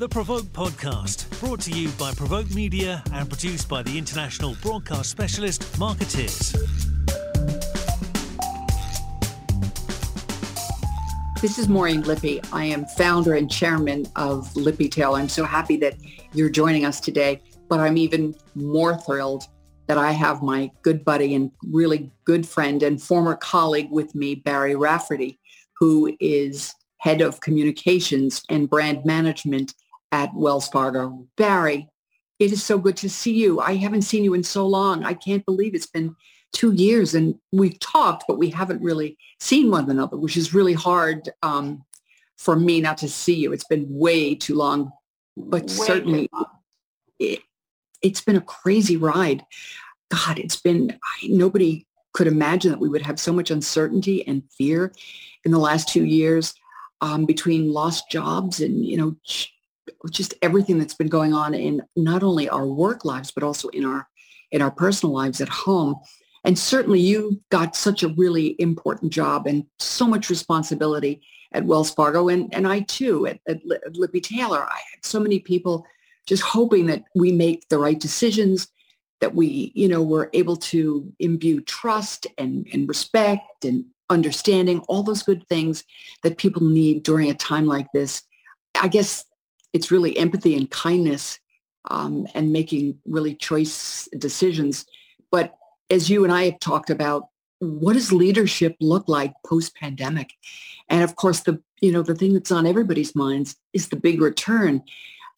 the Provoke Podcast, brought to you by Provoke Media and produced by the international broadcast specialist Marketeers. This is Maureen Lippe. I am founder and chairman of Lippe Taylor. I'm so happy that you're joining us today, but I'm even more thrilled that I have my good buddy and really good friend and former colleague with me, Barri Rafferty, who is head of communications and brand management at Wells Fargo. Barri, it is so good to see you. I haven't seen you in so long. I can't believe it's been two years and we've talked, but we haven't really seen one another, which is really hard um, for me not to see you. It's been way too long, but way certainly it, it's been a crazy ride. God, it's been, I, nobody could imagine that we would have so much uncertainty and fear in the last two years um, between lost jobs and, you know, just everything that's been going on in not only our work lives, but also in our in our personal lives at home. And certainly you got such a really important job and so much responsibility at Wells Fargo. And, and I too, at, at, Lippe Taylor, I had so many people just hoping that we make the right decisions, that we, you know, were able to imbue trust and, and respect and understanding, all those good things that people need during a time like this. I guess it's really empathy and kindness um, and making really choice decisions. But as you and I have talked about, what does leadership look like post-pandemic? And of course, the you know the thing that's on everybody's minds is the big return.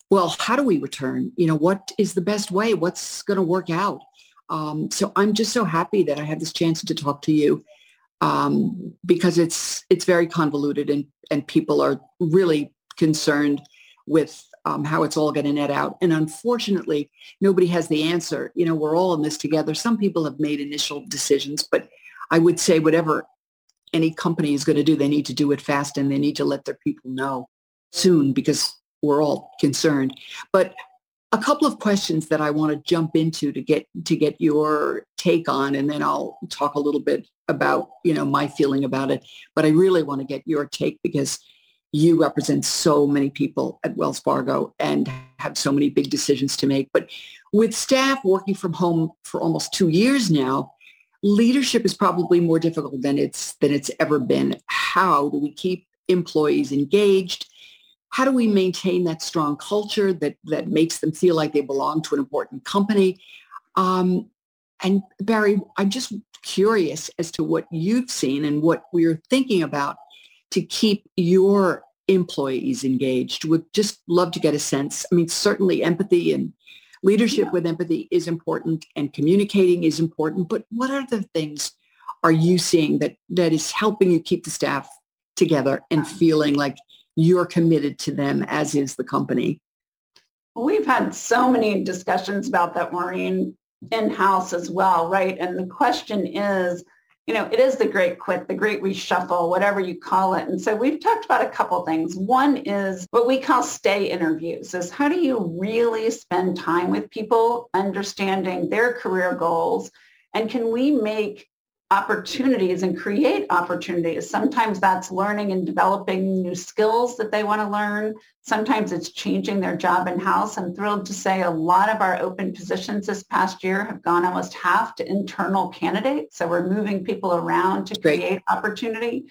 Well, how do we return? You know, what is the best way? What's going to work out? Um, so I'm just so happy that I had this chance to talk to you um, because it's it's very convoluted and and people are really concerned with um, how it's all going to net out. And unfortunately, nobody has the answer. You know, we're all in this together. Some people have made initial decisions, but I would say whatever any company is going to do, they need to do it fast and they need to let their people know soon because we're all concerned. But a couple of questions that I want to jump into to get to get your take on, and then I'll talk a little bit about you know my feeling about it. But I really want to get your take because you represent so many people at Wells Fargo and have so many big decisions to make. But with staff working from home for almost two years now, leadership is probably more difficult than it's than it's ever been. How do we keep employees engaged? How do we maintain that strong culture that that makes them feel like they belong to an important company? Um, and Barri, I'm just curious as to what you've seen and what we're thinking about to keep your employees engaged. Would just love to get a sense. I mean, certainly empathy and leadership yeah. with empathy is important and communicating is important, but what other things are you seeing that, that is helping you keep the staff together and feeling like you're committed to them as is the company? We've had so many discussions about that, Maureen, in-house as well, right? And the question is, you know, it is the great quit, the great reshuffle, whatever you call it. And so we've talked about a couple things. One is what we call stay interviews is how do you really spend time with people understanding their career goals? And can we make opportunities and create opportunities. Sometimes that's learning and developing new skills that they want to learn. Sometimes it's changing their job in-house. I'm thrilled to say a lot of our open positions this past year have gone almost half to internal candidates. So we're moving people around to create opportunity.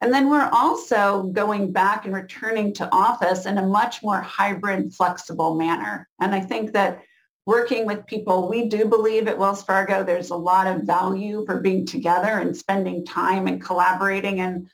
And then we're also going back and returning to office in a much more hybrid, flexible manner. And I think that working with people. We do believe at Wells Fargo there's a lot of value for being together and spending time and collaborating. And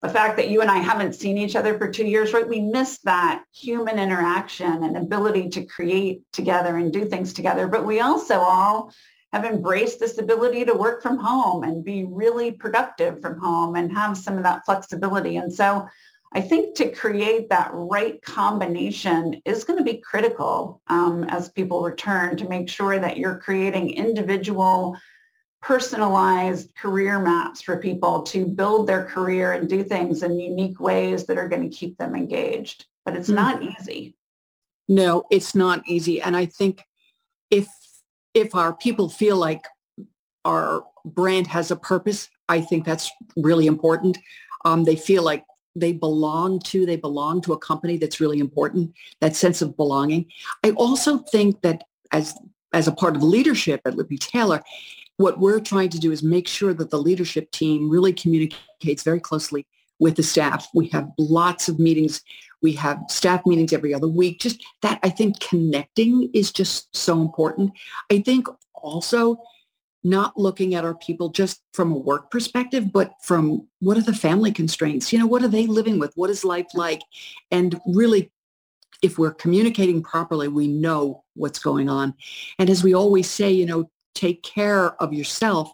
the fact that you and I haven't seen each other for two years, right? We miss that human interaction and ability to create together and do things together. But we also all have embraced this ability to work from home and be really productive from home and have some of that flexibility. And so I think to create that right combination is going to be critical um, as people return to make sure that you're creating individual personalized career maps for people to build their career and do things in unique ways that are going to keep them engaged. But it's mm-hmm. not easy. No, it's not easy. And I think if if our people feel like our brand has a purpose, I think that's really important. Um, they feel like they belong to, they belong to a company that's really important, that sense of belonging. I also think that as, as a part of leadership at Lippe Taylor, what we're trying to do is make sure that the leadership team really communicates very closely with the staff. We have lots of meetings. We have staff meetings every other week. Just that I think connecting is just so important. I think also not looking at our people just from a work perspective, but from what are the family constraints? You know, what are they living with? What is life like? And really, if we're communicating properly, we know what's going on. And as we always say, you know, take care of yourself,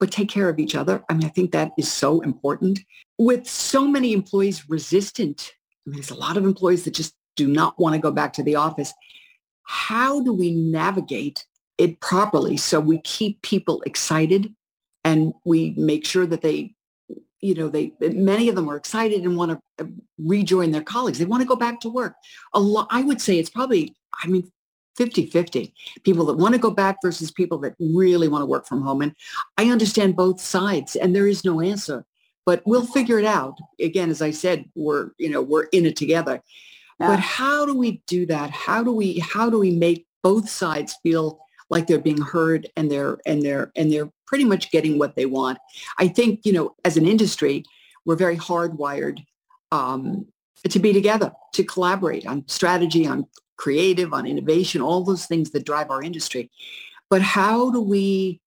but take care of each other. I mean, I think that is so important. With so many employees resistant, I mean, there's a lot of employees that just do not want to go back to the office. How do we navigate it properly. So we keep people excited and we make sure that they you know they many of them are excited and want to uh, rejoin their colleagues. They want to go back to work. A lot i would say it's probably i mean 50-50 people that want to go back versus people that really want to work from home. And i understand both sides and there is no answer but we'll figure it out. Again as i said we're you know we're in it together. Yeah. but how do we do that? How do we how do we make both sides feel like they're being heard and they're and they're and they're pretty much getting what they want i think you know as an industry we're very hardwired um, to be together to collaborate on strategy on creative, on innovation, all those things that drive our industry. But how do we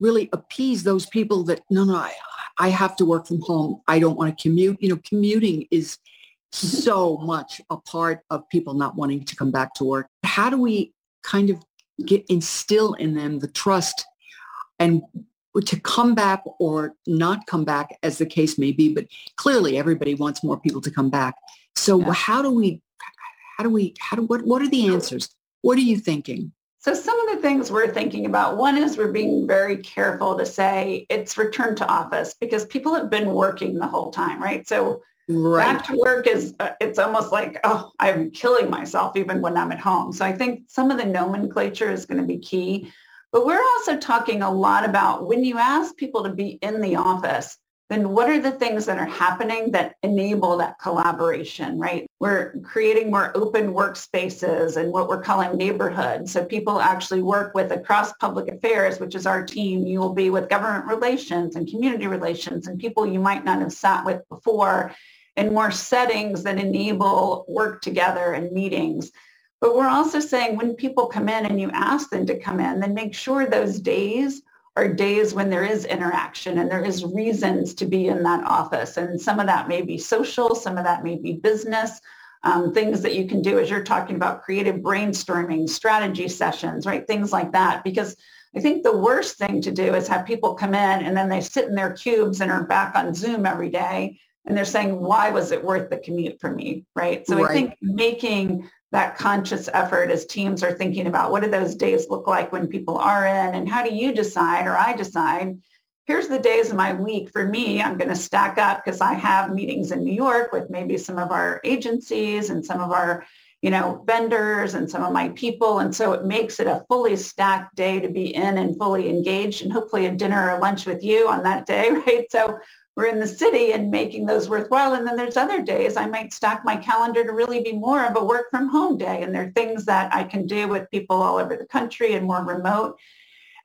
really appease those people that, no, no, I, I have to work from home. I don't want to commute. You know, commuting is so much a part of people not wanting to come back to work. How do we kind of get instill in them the trust and to come back or not come back as the case may be, but clearly everybody wants more people to come back. So yeah. how do we how do we, how do, what, what are the answers? What are you thinking? So some of the things we're thinking about, one is we're being very careful to say it's return to office because people have been working the whole time, right? So right. back to work is, uh, it's almost like, oh, I'm killing myself even when I'm at home. So I think some of the nomenclature is going to be key. But we're also talking a lot about when you ask people to be in the office, then what are the things that are happening that enable that collaboration, right? We're creating more open workspaces and what we're calling neighborhoods. So people actually work with across public affairs, which is our team. You will be with government relations and community relations and people you might not have sat with before in more settings that enable work together and meetings. But we're also saying when people come in and you ask them to come in, then make sure those days are days when there is interaction and there is reasons to be in that office. And some of that may be social, some of that may be business, um, things that you can do as you're talking about creative brainstorming, strategy sessions, right? Things like that. Because I think the worst thing to do is have people come in and then they sit in their cubes and are back on Zoom every day and they're saying, why was it worth the commute for me? Right. So right. I think making that conscious effort as teams are thinking about what do those days look like when people are in and how do you decide or I decide here's the days of my week for me I'm going to stack up because I have meetings in New York with maybe some of our agencies and some of our you know vendors and some of my people and so it makes it a fully stacked day to be in and fully engaged and hopefully a dinner or lunch with you on that day right so we're in the city and making those worthwhile. And then there's other days I might stack my calendar to really be more of a work from home day. And there are things that I can do with people all over the country and more remote.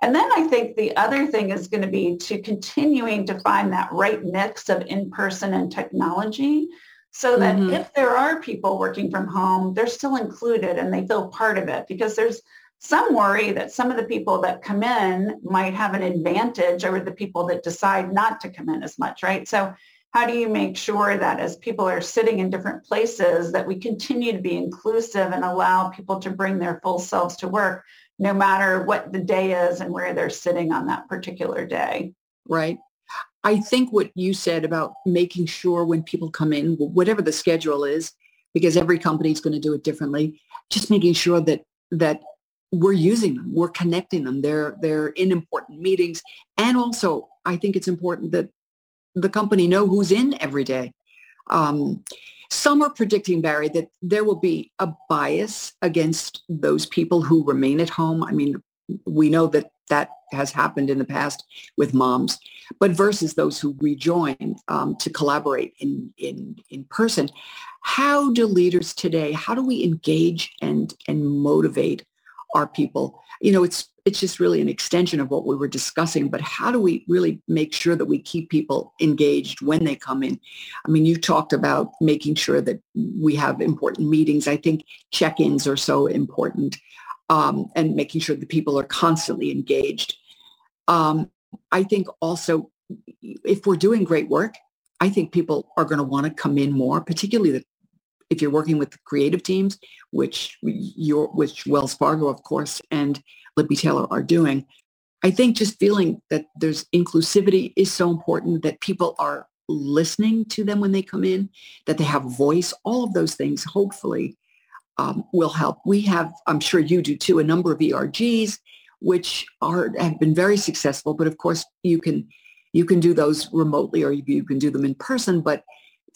And then I think the other thing is going to be to continuing to find that right mix of in-person and technology so that mm-hmm. if there are people working from home, they're still included and they feel part of it because there's some worry that some of the people that come in might have an advantage over the people that decide not to come in as much, right? So how do you make sure that as people are sitting in different places that we continue to be inclusive and allow people to bring their full selves to work no matter what the day is and where they're sitting on that particular day? Right. I think what you said about making sure when people come in, whatever the schedule is, because every company is going to do it differently, just making sure that that we're using them, we're connecting them. They're they're in important meetings, and also I think it's important that the company know who's in every day. Um, some are predicting, Barri, that there will be a bias against those people who remain at home. I mean, we know that that has happened in the past with moms, but versus those who rejoin um, to collaborate in, in, in person. How do leaders today, how do we engage and, and motivate our people? You know, it's, it's just really an extension of what we were discussing, but how do we really make sure that we keep people engaged when they come in? I mean, you talked about making sure that we have important meetings. I think check-ins are so important um, and making sure that people are constantly engaged. Um, I think also if we're doing great work, I think people are going to want to come in more, particularly the, if you're working with creative teams, which your which Wells Fargo, of course, and Lippe Taylor are doing. I think just feeling that there's inclusivity is so important that people are listening to them when they come in, that they have a voice, all of those things hopefully um, will help. We have, I'm sure you do too, a number of ERGs which are have been very successful. But of course, you can you can do those remotely or you, can do them in person. But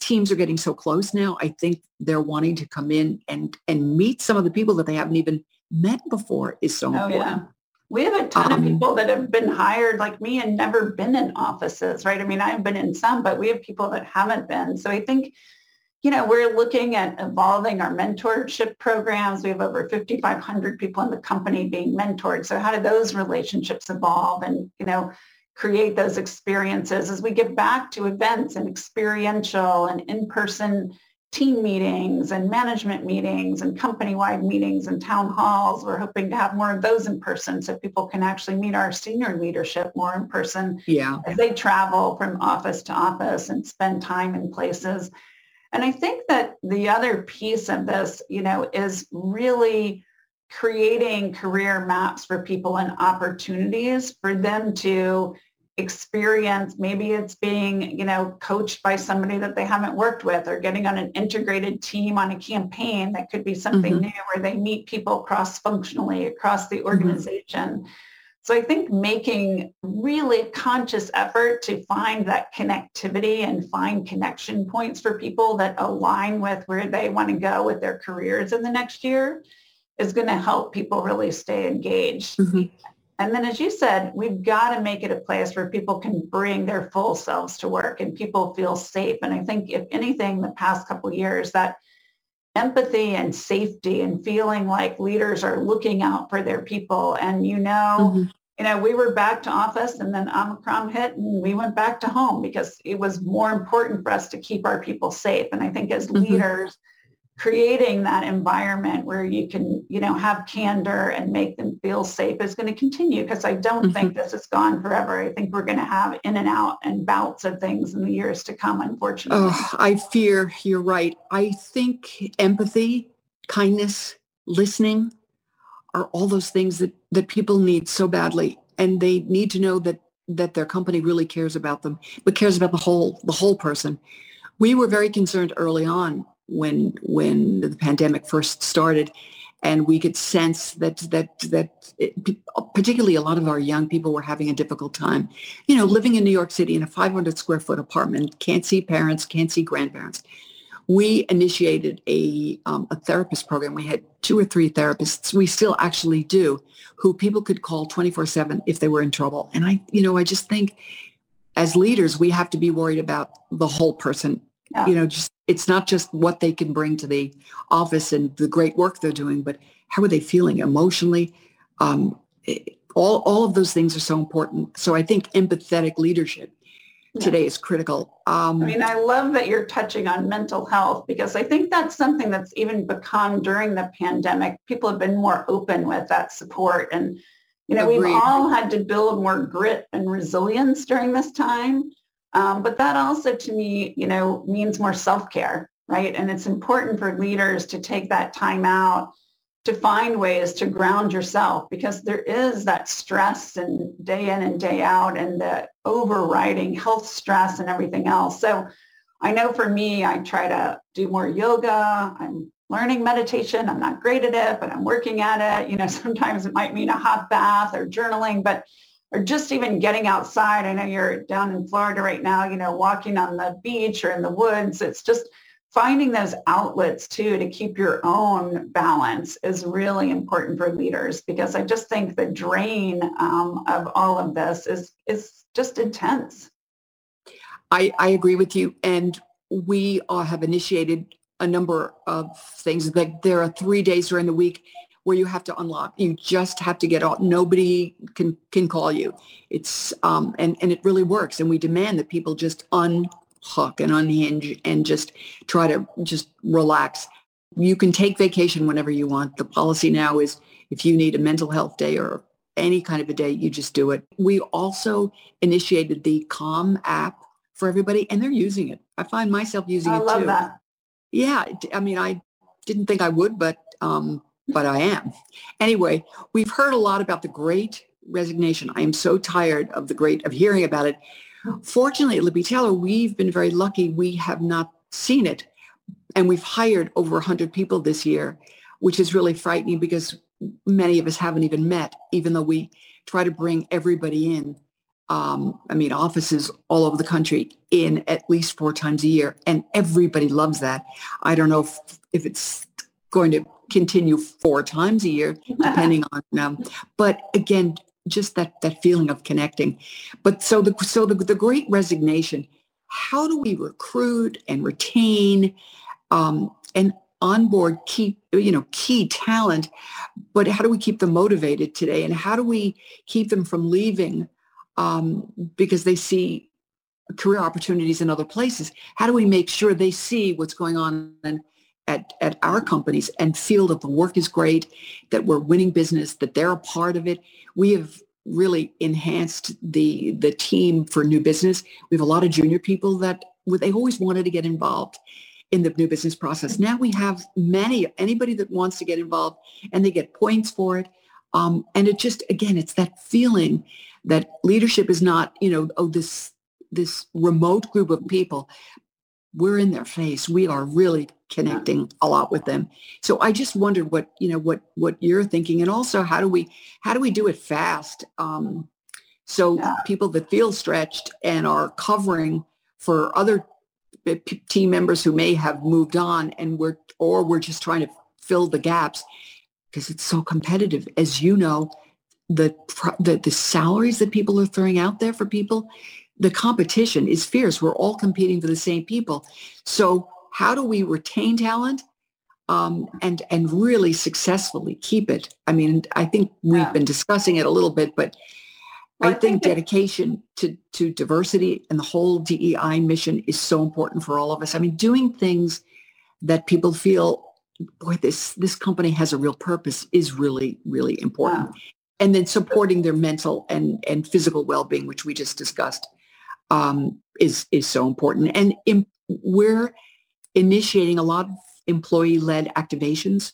teams are getting so close now. I think they're wanting to come in and and meet some of the people that they haven't even met before is so oh, important. Yeah. We have a ton um, of people that have been hired like me and never been in offices, right? I mean, I've been in some, but we have people that haven't been. So I think you know, we're looking at evolving our mentorship programs. We have over 5,500 people in the company being mentored. So how do those relationships evolve and, you know, create those experiences as we get back to events and experiential and in-person team meetings and management meetings and company-wide meetings and town halls. We're hoping to have more of those in person so people can actually meet our senior leadership more in person yeah. as they travel from office to office and spend time in places and I think that the other piece of this, you know, is really creating career maps for people and opportunities for them to experience maybe it's being you know coached by somebody that they haven't worked with or getting on an integrated team on a campaign that could be something mm-hmm. new where they meet people cross functionally across the mm-hmm. organization mm-hmm. So I think making really conscious effort to find that connectivity and find connection points for people that align with where they want to go with their careers in the next year is going to help people really stay engaged. Mm-hmm. And then as you said, we've got to make it a place where people can bring their full selves to work and people feel safe. And I think if anything, the past couple years, that empathy and safety and feeling like leaders are looking out for their people. And you know, mm-hmm. you know, we were back to office and then Omicron hit and we went back to home because it was more important for us to keep our people safe. And I think as mm-hmm. leaders, creating that environment where you can, you know, have candor and make them feel safe is going to continue because I don't mm-hmm. think this is gone forever. I think we're going to have in and out and bouts of things in the years to come, unfortunately. Oh, I fear you're right. I think empathy, kindness, listening are all those things that, that people need so badly. And they need to know that that their company really cares about them, but cares about the whole the whole person. We were very concerned early on when when the pandemic first started and we could sense that that that it, particularly a lot of our young people were having a difficult time. You know living in new york city in a 500 square foot apartment can't see parents can't see grandparents. We initiated a, um, a therapist program. We had two or three therapists we still actually do who people could call 24-7 if they were in trouble. And i you know i just think as leaders we have to be worried about the whole person yeah. you know just it's not just what they can bring to the office and the great work they're doing, but how are they feeling emotionally? Um, all, all of those things are so important. So I think empathetic leadership today is critical. Um, I mean, I love that you're touching on mental health because I think that's something that's even become during the pandemic. People have been more open with that support. And, you know, agreed. we've all had to build more grit and resilience during this time. Um, but that also to me, you know, means more self-care, right? And it's important for leaders to take that time out to find ways to ground yourself because there is that stress and day in and day out and the overriding health stress and everything else. So I know for me, I try to do more yoga. I'm learning meditation. I'm not great at it, but I'm working at it. You know, sometimes it might mean a hot bath or journaling, but or just even getting outside. I know you're down in Florida right now, you know, walking on the beach or in the woods. It's just finding those outlets too to keep your own balance is really important for leaders because I just think the drain um, of all of this is is just intense. I, I agree with you, and we have initiated a number of things. That there are three days during the week where you have to unlock. You just have to get out. Nobody can can call you. It's um, and and it really works. And we demand that people just unhook and unhinge and just try to just relax. You can take vacation whenever you want. The policy now is if you need a mental health day or any kind of a day, you just do it. We also initiated the Calm app for everybody, and they're using it. I find myself using I it love too. That. Yeah, I mean, I didn't think I would, but um, but I am. Anyway, we've heard a lot about the great resignation. I am so tired of the great, of hearing about it. Fortunately at Lippe Taylor, we've been very lucky. We have not seen it. And we've hired over 100 people this year, which is really frightening because many of us haven't even met, even though we try to bring everybody in. Um, I mean, offices all over the country in at least four times a year, and everybody loves that. I don't know if, if it's going to continue four times a year, depending on. Um, but again, just that that feeling of connecting. But so the so the, the great resignation. How do we recruit and retain um, and onboard key you know key talent? But how do we keep them motivated today? And how do we keep them from leaving um, because they see career opportunities in other places? How do we make sure they see what's going on and at, at our companies and feel that the work is great, that we're winning business, that they're a part of it. We have really enhanced the the team for new business. We have a lot of junior people that they always wanted to get involved in the new business process. Now we have many, anybody that wants to get involved and they get points for it. Um, and it just, again, it's that feeling that leadership is not, you know, oh, this, this remote group of people, we're in their face. We are really connecting a lot with them. So I just wondered what, you know, what, what you're thinking. And also how do we, how do we do it fast? Um, so yeah. people that feel stretched and are covering for other team members who may have moved on and we're, or we're just trying to fill the gaps because it's so competitive. As you know, the, the, the salaries that people are throwing out there for people, the competition is fierce. We're all competing for the same people. So how do we retain talent um, and and really successfully keep it? I mean, I think we've yeah. been discussing it a little bit, but well, I, I, think, think dedication to to diversity and the whole DEI mission is so important for all of us. I mean, doing things that people feel, boy, this this company has a real purpose is really really important. And then supporting their mental and and physical well being, which we just discussed um, is is so important. And in, we're initiating a lot of employee-led activations.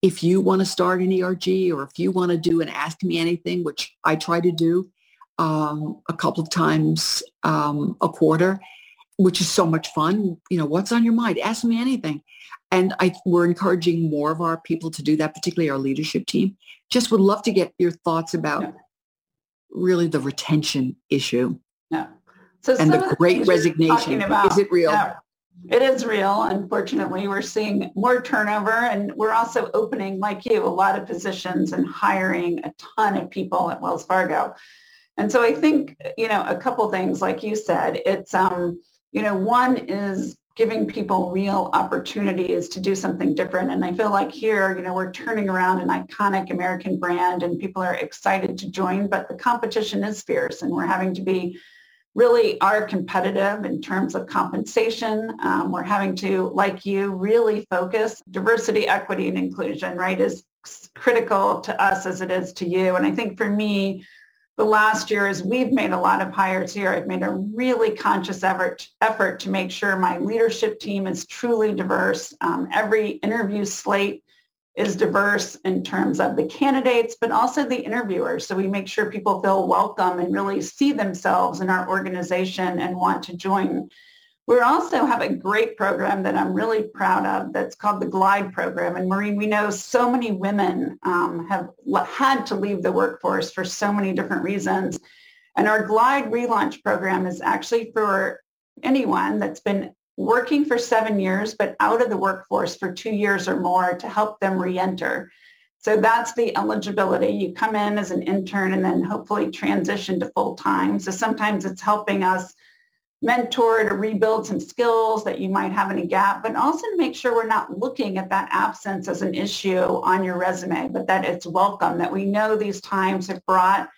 If you want to start an ERG or if you want to do an Ask Me Anything, which I try to do um, a couple of times um, a quarter, which is so much fun. You know, what's on your mind? Ask me anything. And I, we're encouraging more of our people to do that, particularly our leadership team. Just would love to get your thoughts about yeah. really the retention issue. Yeah. So and the great resignation. About, is it real? Yeah, it is real. Unfortunately, we're seeing more turnover and we're also opening, like you, a lot of positions and hiring a ton of people at Wells Fargo. And so I think, you know, a couple things, like you said, it's, um, you know, one is giving people real opportunities to do something different. And I feel like here, you know, we're turning around an iconic American brand and people are excited to join, but the competition is fierce and we're having to be really are competitive in terms of compensation. Um, we're having to, like you, really focus diversity, equity, and inclusion, right, is critical to us as it is to you. And I think for me, the last year is we've made a lot of hires here. I've made a really conscious effort effort to make sure my leadership team is truly diverse. Um, every interview slate is diverse in terms of the candidates, but also the interviewers. So we make sure people feel welcome and really see themselves in our organization and want to join. We also have a great program that I'm really proud of that's called the GLIDE program. And Maureen, we know so many women um, have had to leave the workforce for so many different reasons. And our GLIDE relaunch program is actually for anyone that's been working for seven years, but out of the workforce for two years or more to help them reenter. So that's the eligibility. You come in as an intern and then hopefully transition to full time. So sometimes it's helping us mentor to rebuild some skills that you might have in a gap, but also to make sure we're not looking at that absence as an issue on your resume, but that it's welcome, that we know these times have brought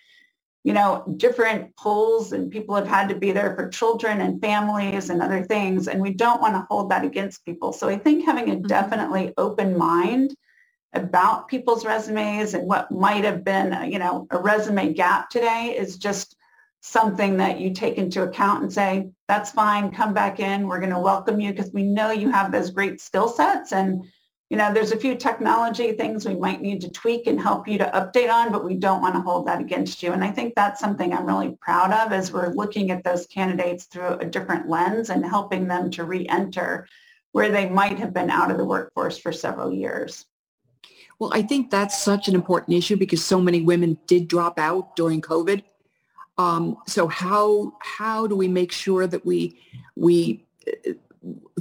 you know, different pulls and people have had to be there for children and families and other things. And we don't want to hold that against people. So I think having a mm-hmm. definitely open mind about people's resumes and what might have been, you know, a resume gap today is just something that you take into account and say, that's fine, come back in. We're going to welcome you because we know you have those great skill sets and you know, there's a few technology things we might need to tweak and help you to update on, but we don't want to hold that against you. And I think that's something I'm really proud of as we're looking at those candidates through a different lens and helping them to re-enter where they might have been out of the workforce for several years. Well, I think that's such an important issue because so many women did drop out during COVID. Um, so how how do we make sure that we we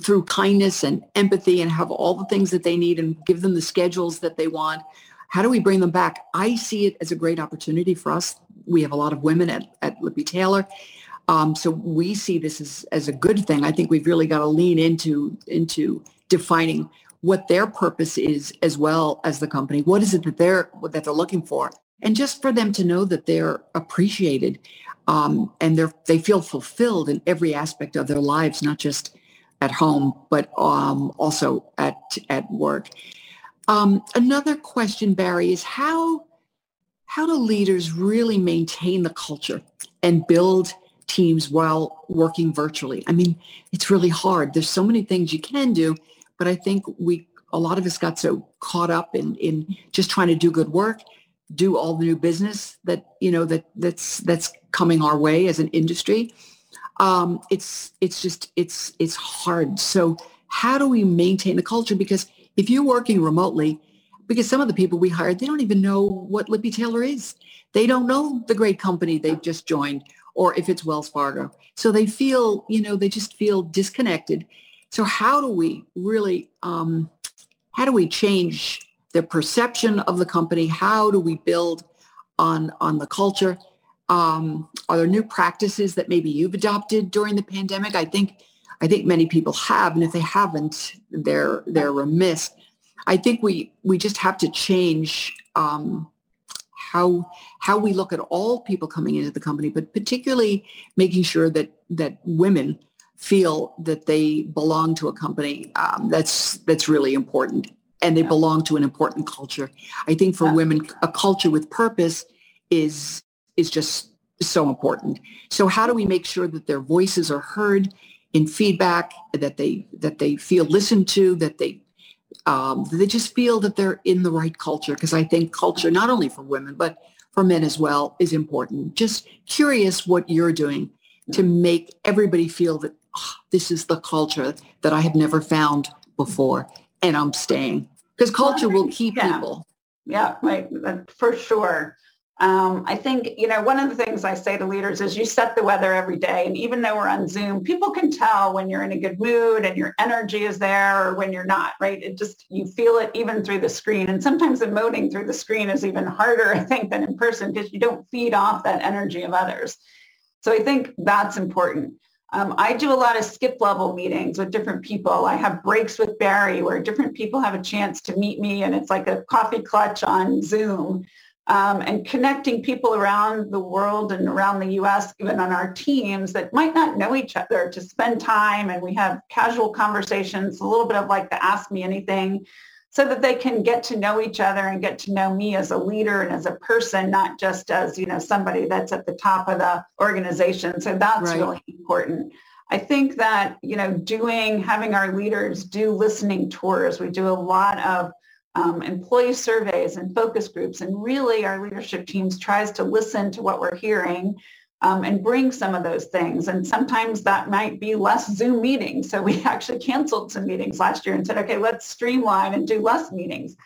through kindness and empathy and have all the things that they need and give them the schedules that they want. How do we bring them back? I see it as a great opportunity for us. We have a lot of women at, at Lippe Taylor. Um, so we see this as, as a good thing. I think we've really got to lean into, into defining what their purpose is as well as the company. What is it that they're, that they're looking for? And just for them to know that they're appreciated um, and they're, they feel fulfilled in every aspect of their lives, not just at home, but um, also at, at work. Um, another question, Barri, is how, how do leaders really maintain the culture and build teams while working virtually? I mean, it's really hard. There's so many things you can do, but I think we, a lot of us got so caught up in, in just trying to do good work, do all the new business that, you know, that that's, that's coming our way as an industry um, it's it's just it's it's hard. So how do we maintain the culture? Because if you're working remotely, because some of the people we hired, they don't even know what Lippe Taylor is. They don't know the great company they've just joined, or if it's Wells Fargo. So they feel, you know, they just feel disconnected. So how do we really, um, how do we change the perception of the company? How do we build on on the culture? Um, are there new practices that maybe you've adopted during the pandemic? I think I think many people have, and if they haven't, they're they're remiss. I think we we just have to change um, how how we look at all people coming into the company, but particularly making sure that that women feel that they belong to a company. Um, that's that's really important, and they belong to an important culture. I think for women, a culture with purpose is is just so important. So how do we make sure that their voices are heard in feedback, that they that they feel listened to, that they um, they just feel that they're in the right culture? Because I think culture, not only for women but for men as well, is important. Just curious what you're doing to mm. make everybody feel that oh, this is the culture that I have never found before, and I'm staying because culture will keep yeah. people. Yeah, right, uh, for sure. Um, I think, you know, one of the things I say to leaders is you set the weather every day. And even though we're on Zoom, people can tell when you're in a good mood and your energy is there or when you're not, right? It just, you feel it even through the screen. And sometimes emoting through the screen is even harder, I think, than in person because you don't feed off that energy of others. So I think that's important. Um, I do a lot of skip level meetings with different people. I have breaks with Barri where different people have a chance to meet me and it's like a coffee clutch on Zoom um, and connecting people around the world and around the U.S., even on our teams that might not know each other to spend time and we have casual conversations, a little bit of like the ask me anything so that they can get to know each other and get to know me as a leader and as a person, not just as, you know, somebody that's at the top of the organization. So that's right. really important. I think that, you know, doing, having our leaders do listening tours. We do a lot of um, employee surveys and focus groups. And really our leadership teams tries to listen to what we're hearing um, and bring some of those things. And sometimes that might be less Zoom meetings. So we actually canceled some meetings last year and said, okay, let's streamline and do less meetings.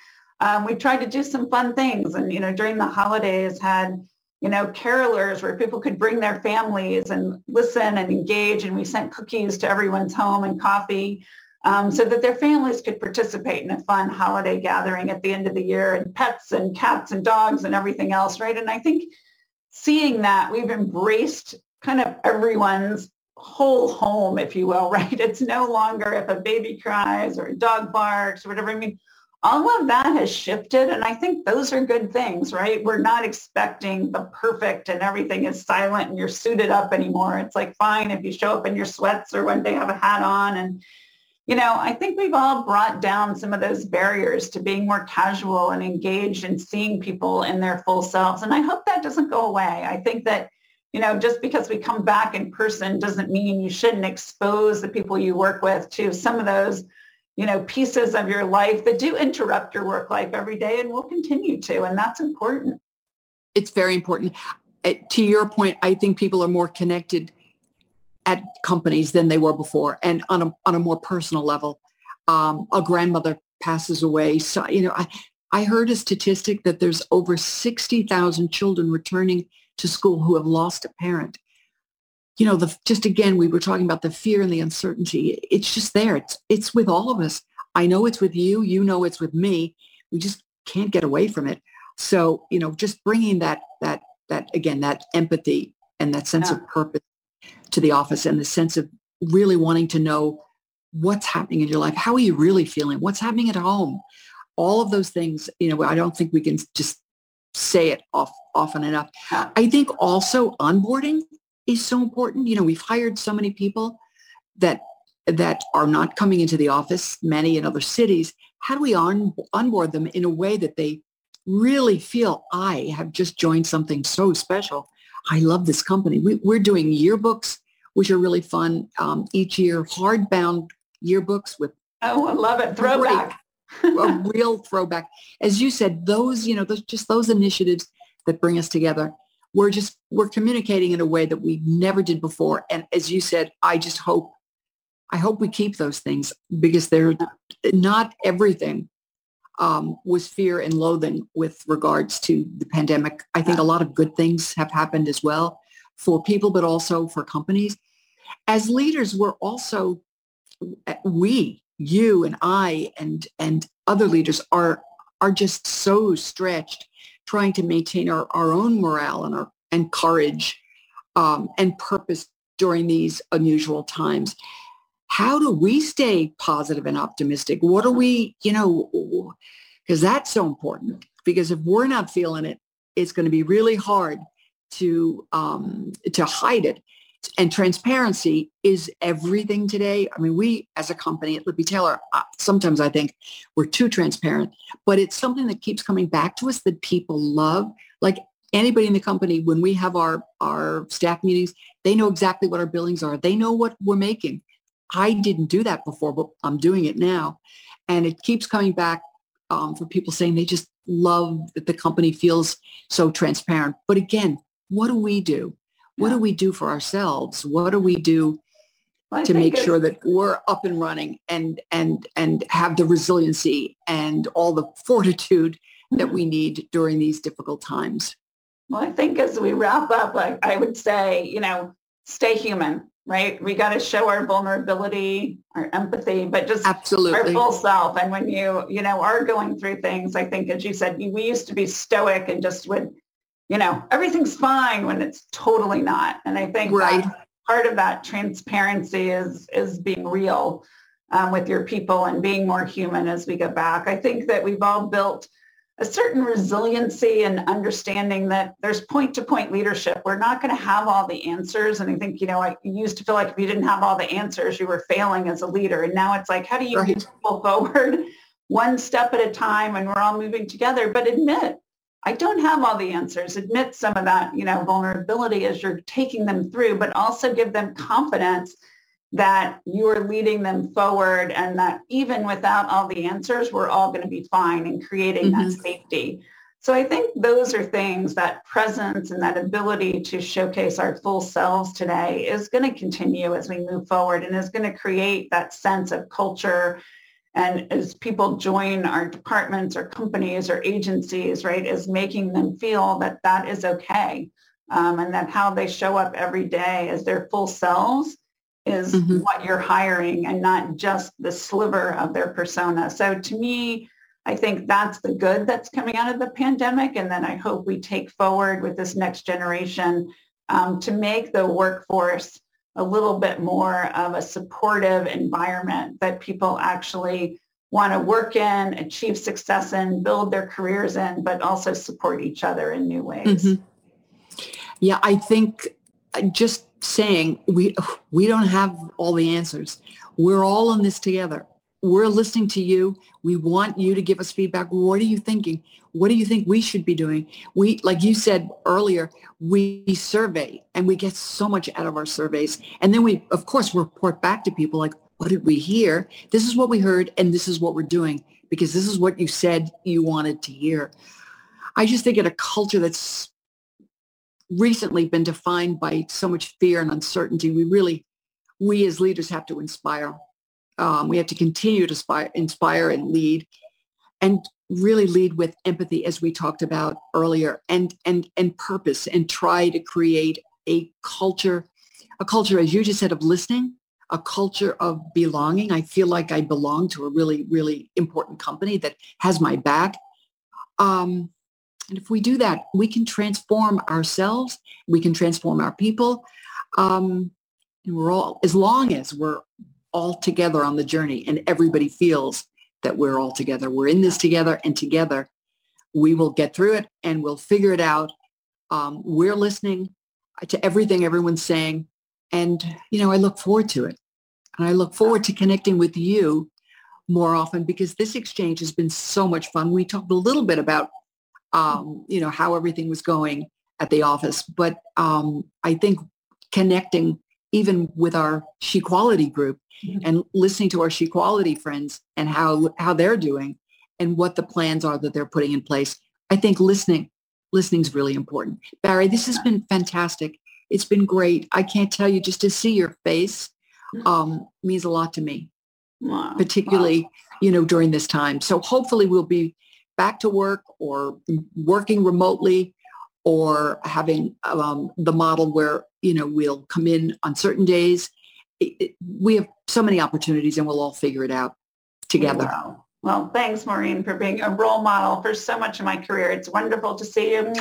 Um, we tried to do some fun things and, you know, during the holidays had you know, carolers where people could bring their families and listen and engage. And we sent cookies to everyone's home and coffee um, so that their families could participate in a fun holiday gathering at the end of the year and pets and cats and dogs and everything else, right? And I think seeing that we've embraced kind of everyone's whole home, if you will, right? It's no longer if a baby cries or a dog barks or whatever. I mean, all of that has shifted. And I think those are good things, right? We're not expecting the perfect and everything is silent and you're suited up anymore. It's like, fine, if you show up in your sweats or one day have a hat on. And, you know, I think we've all brought down some of those barriers to being more casual and engaged and seeing people in their full selves. And I hope that doesn't go away. I think that, you know, just because we come back in person doesn't mean you shouldn't expose the people you work with to some of those you know, pieces of your life that do interrupt your work life every day and will continue to. And that's important. It's very important. To your point, I think people are more connected at companies than they were before and on a, on a more personal level. Um, a grandmother passes away. So, you know, I, I heard a statistic that there's over 60,000 children returning to school who have lost a parent you know, the just again, we were talking about the fear and the uncertainty. It's just there. It's it's with all of us. I know it's with you. You know it's with me. We just can't get away from it. So you know, just bringing that that that again that empathy and that sense yeah. of purpose to the office and the sense of really wanting to know what's happening in your life. How are you really feeling? What's happening at home? All of those things. You know, I don't think we can just say it off often enough. I think also onboarding is so important. You know, we've hired so many people that that are not coming into the office, many in other cities. How do we on, onboard them in a way that they really feel I have just joined something so special? I love this company. We, are doing yearbooks, which are really fun um, each year, hardbound yearbooks with oh, I love it, throwback, a real throwback. As you said, those you know, those just those initiatives that bring us together we're just we're communicating in a way that we never did before. And as you said i just hope i hope we keep those things because they're not everything um, was fear and loathing with regards to the pandemic. I think a lot of good things have happened as well for people but also for companies. As leaders we're also we you and i and and other leaders are are just so stretched trying to maintain our, our own morale and our and courage um, and purpose during these unusual times. How do we stay positive and optimistic? What are we, you know, because that's so important. Because if we're not feeling it, it's going to be really hard to um, to hide it and transparency is everything today. I mean, we as a company at Lippe Taylor, sometimes I think we're too transparent, but it's something that keeps coming back to us that people love. Like anybody in the company, when we have our, our staff meetings, they know exactly what our billings are. They know what we're making. I didn't do that before, but I'm doing it now. And it keeps coming back um, for people saying they just love that the company feels so transparent. But again, what do we do? what do we do for ourselves? What do we do well, to make sure that we're up and running and and and have the resiliency and all the fortitude that we need during these difficult times? Well, I think as we wrap up, like I would say, you know, stay human, right? We got to show our vulnerability, our empathy, but just absolutely our full self. And when you, you know, are going through things, I think, as you said, we used to be stoic and just would you know, everything's fine when it's totally not. And I think right. part of that transparency is is being real um, with your people and being more human as we go back. I think that we've all built a certain resiliency and understanding that there's point to point leadership. We're not going to have all the answers. And I think, you know, I used to feel like if you didn't have all the answers, you were failing as a leader. And now it's like, how do you right. people forward one step at a time and we're all moving together, but admit I don't have all the answers. Admit some of that, you know, vulnerability as you're taking them through, but also give them confidence that you're leading them forward and that even without all the answers, we're all going to be fine in creating mm-hmm. that safety. So I think those are things that presence and that ability to showcase our full selves today is going to continue as we move forward and is going to create that sense of culture and as people join our departments or companies or agencies, right, is making them feel that that is okay. Um, and that how they show up every day as their full selves is mm-hmm. what you're hiring and not just the sliver of their persona. So to me, I think that's the good that's coming out of the pandemic. And then I hope we take forward with this next generation um, to make the workforce a little bit more of a supportive environment that people actually want to work in, achieve success in, build their careers in, but also support each other in new ways. Mm-hmm. Yeah, I think uh, just saying we we don't have all the answers. We're all in this together. We're listening to you. We want you to give us feedback. What are you thinking? What do you think we should be doing? We, like you said earlier, we survey and we get so much out of our surveys. And then we, of course, report back to people like, what did we hear? This is what we heard and this is what we're doing because this is what you said you wanted to hear. I just think in a culture that's recently been defined by so much fear and uncertainty, we really, we as leaders have to inspire. Um, we have to continue to inspire, inspire and lead and really lead with empathy as we talked about earlier and, and, and purpose and try to create a culture, a culture, as you just said, of listening, a culture of belonging. I feel like I belong to a really, really important company that has my back. Um, and if we do that, we can transform ourselves. We can transform our people. Um, and we're all, as long as we're all together on the journey and everybody feels that we're all together, we're in this together and together, we will get through it and we'll figure it out. Um, we're listening to everything everyone's saying. And, you know, I look forward to it. And I look forward to connecting with you more often because this exchange has been so much fun. We talked a little bit about um, you know, how everything was going at the office. But um, I think connecting even with our She-Quality group mm-hmm. and listening to our She-Quality friends and how, how they're doing and what the plans are that they're putting in place. I think listening, listening is really important. Barri, this has been fantastic. It's been great. I can't tell you just to see your face mm-hmm. um, means a lot to me, wow. particularly, wow. you know, during this time. So hopefully we'll be back to work or working remotely or having um, the model where, you know, we'll come in on certain days. It, it, we have so many opportunities and we'll all figure it out together. Wow. Well, thanks, Maureen, for being a role model for so much of my career. It's wonderful to see you.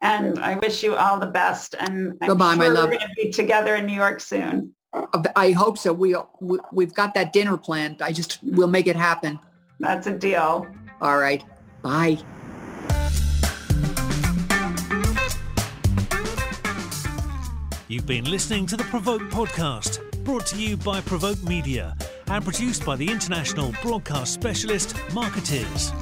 And I wish you all the best. And I'm Goodbye, sure my love. we're going to be together in New York soon. I hope so. We, we've got that dinner planned. I just, we'll make it happen. That's a deal. All right. Bye. You've been listening to the Provoke podcast, brought to you by Provoke Media and produced by the international broadcast specialist Markettiers.